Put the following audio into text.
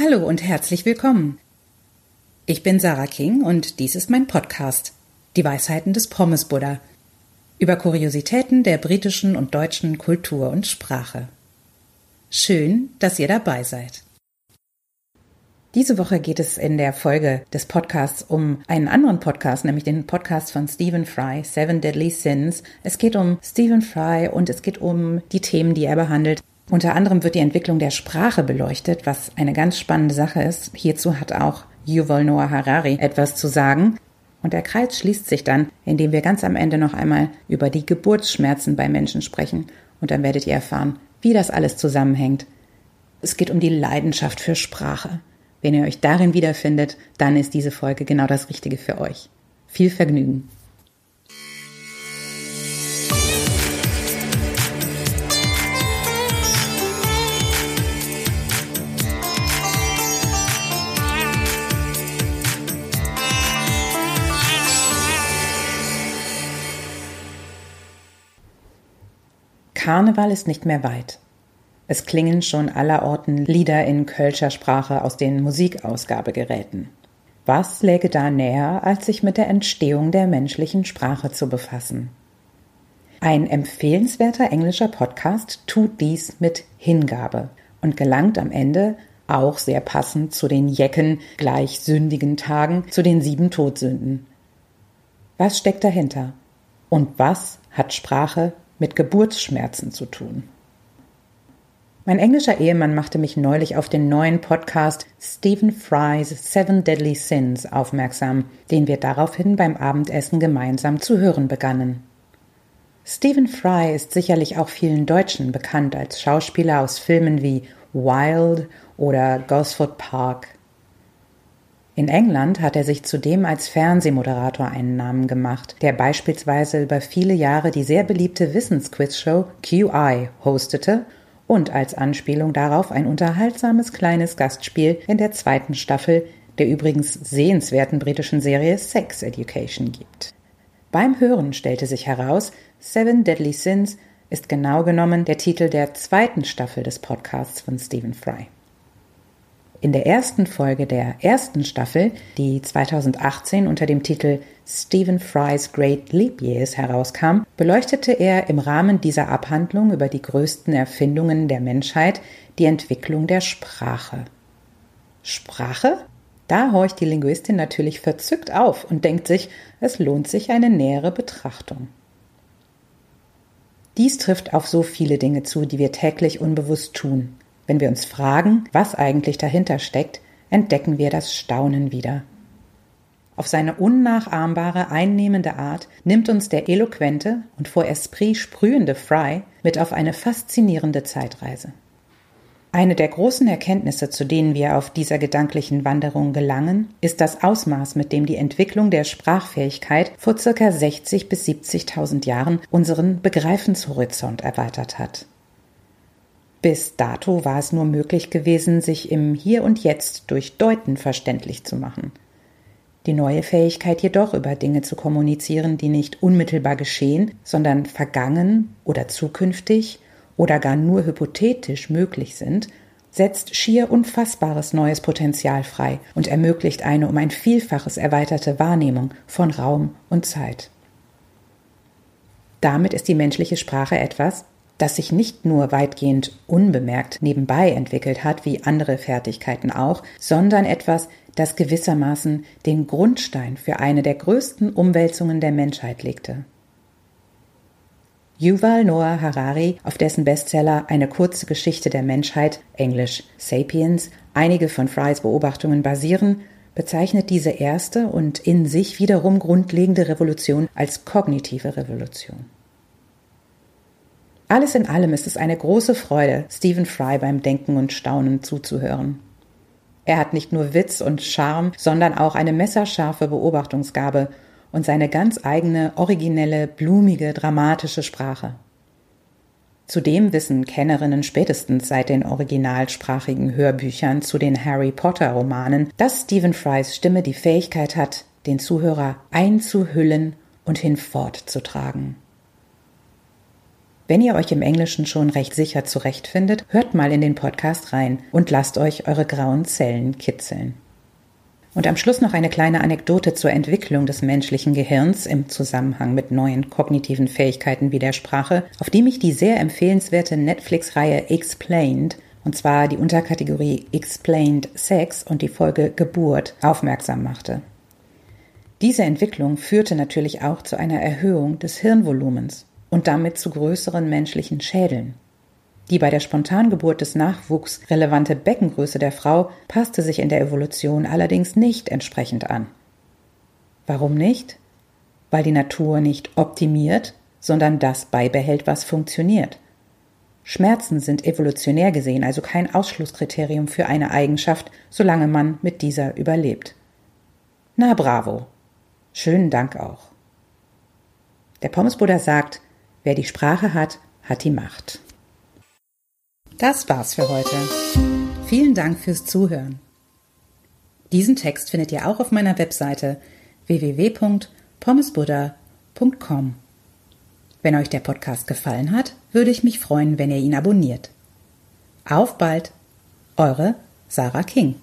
Hallo und herzlich willkommen. Ich bin Sarah King und dies ist mein Podcast Die Weisheiten des Pommes Buddha über Kuriositäten der britischen und deutschen Kultur und Sprache. Schön, dass ihr dabei seid. Diese Woche geht es in der Folge des Podcasts um einen anderen Podcast, nämlich den Podcast von Stephen Fry, Seven Deadly Sins. Es geht um Stephen Fry und es geht um die Themen, die er behandelt. Unter anderem wird die Entwicklung der Sprache beleuchtet, was eine ganz spannende Sache ist. Hierzu hat auch Yuval Noah Harari etwas zu sagen. Und der Kreis schließt sich dann, indem wir ganz am Ende noch einmal über die Geburtsschmerzen bei Menschen sprechen. Und dann werdet ihr erfahren, wie das alles zusammenhängt. Es geht um die Leidenschaft für Sprache. Wenn ihr euch darin wiederfindet, dann ist diese Folge genau das Richtige für euch. Viel Vergnügen! Karneval ist nicht mehr weit. Es klingen schon allerorten Lieder in Kölscher Sprache aus den Musikausgabegeräten. Was läge da näher, als sich mit der Entstehung der menschlichen Sprache zu befassen? Ein empfehlenswerter englischer Podcast tut dies mit Hingabe und gelangt am Ende auch sehr passend zu den Jecken gleich sündigen Tagen, zu den sieben Todsünden. Was steckt dahinter? Und was hat Sprache mit Geburtsschmerzen zu tun? Mein englischer Ehemann machte mich neulich auf den neuen Podcast Stephen Fry's Seven Deadly Sins aufmerksam, den wir daraufhin beim Abendessen gemeinsam zu hören begannen. Stephen Fry ist sicherlich auch vielen Deutschen bekannt als Schauspieler aus Filmen wie Wild oder Gosford Park. In England hat er sich zudem als Fernsehmoderator einen Namen gemacht, der beispielsweise über viele Jahre die sehr beliebte Wissensquizshow QI hostete und als Anspielung darauf ein unterhaltsames kleines Gastspiel in der zweiten Staffel der übrigens sehenswerten britischen Serie Sex Education gibt. Beim Hören stellte sich heraus, Seven Deadly Sins ist genau genommen der Titel der zweiten Staffel des Podcasts von Stephen Fry. In der ersten Folge der ersten Staffel, die 2018 unter dem Titel Stephen Fry's Great Leap Years herauskam, beleuchtete er im Rahmen dieser Abhandlung über die größten Erfindungen der Menschheit die Entwicklung der Sprache. Sprache? Da horcht die Linguistin natürlich verzückt auf und denkt sich, es lohnt sich eine nähere Betrachtung. Dies trifft auf so viele Dinge zu, die wir täglich unbewusst tun. Wenn wir uns fragen, was eigentlich dahinter steckt, entdecken wir das Staunen wieder. Auf seine unnachahmbare, einnehmende Art nimmt uns der eloquente und vor Esprit sprühende Fry mit auf eine faszinierende Zeitreise. Eine der großen Erkenntnisse, zu denen wir auf dieser gedanklichen Wanderung gelangen, ist das Ausmaß, mit dem die Entwicklung der Sprachfähigkeit vor circa 60 bis 70.000 Jahren unseren Begreifenshorizont erweitert hat. Bis dato war es nur möglich gewesen, sich im Hier und Jetzt durch Deuten verständlich zu machen. Die neue Fähigkeit jedoch, über Dinge zu kommunizieren, die nicht unmittelbar geschehen, sondern vergangen oder zukünftig oder gar nur hypothetisch möglich sind, setzt schier unfassbares neues Potenzial frei und ermöglicht eine um ein Vielfaches erweiterte Wahrnehmung von Raum und Zeit. Damit ist die menschliche Sprache etwas, das sich nicht nur weitgehend unbemerkt nebenbei entwickelt hat, wie andere Fertigkeiten auch, sondern etwas, das gewissermaßen den Grundstein für eine der größten Umwälzungen der Menschheit legte. Yuval Noah Harari, auf dessen Bestseller Eine kurze Geschichte der Menschheit, englisch Sapiens, einige von Frys Beobachtungen basieren, bezeichnet diese erste und in sich wiederum grundlegende Revolution als kognitive Revolution. Alles in allem ist es eine große Freude, Stephen Fry beim Denken und Staunen zuzuhören. Er hat nicht nur Witz und Charme, sondern auch eine messerscharfe Beobachtungsgabe und seine ganz eigene, originelle, blumige, dramatische Sprache. Zudem wissen Kennerinnen spätestens seit den originalsprachigen Hörbüchern zu den Harry Potter Romanen, dass Stephen Frys Stimme die Fähigkeit hat, den Zuhörer einzuhüllen und hinfortzutragen. Wenn ihr euch im Englischen schon recht sicher zurechtfindet, hört mal in den Podcast rein und lasst euch eure grauen Zellen kitzeln. Und am Schluss noch eine kleine Anekdote zur Entwicklung des menschlichen Gehirns im Zusammenhang mit neuen kognitiven Fähigkeiten wie der Sprache, auf die mich die sehr empfehlenswerte Netflix-Reihe Explained, und zwar die Unterkategorie Explained Sex und die Folge Geburt, aufmerksam machte. Diese Entwicklung führte natürlich auch zu einer Erhöhung des Hirnvolumens und damit zu größeren menschlichen Schädeln. Die bei der Spontangeburt des Nachwuchs relevante Beckengröße der Frau passte sich in der Evolution allerdings nicht entsprechend an. Warum nicht? Weil die Natur nicht optimiert, sondern das beibehält, was funktioniert. Schmerzen sind evolutionär gesehen also kein Ausschlusskriterium für eine Eigenschaft, solange man mit dieser überlebt. Na bravo. Schönen Dank auch. Der Pommesbuddha sagt, Wer die Sprache hat, hat die Macht. Das war's für heute. Vielen Dank fürs Zuhören. Diesen Text findet ihr auch auf meiner Webseite www.pommesbuddha.com. Wenn euch der Podcast gefallen hat, würde ich mich freuen, wenn ihr ihn abonniert. Auf bald, eure Sarah King.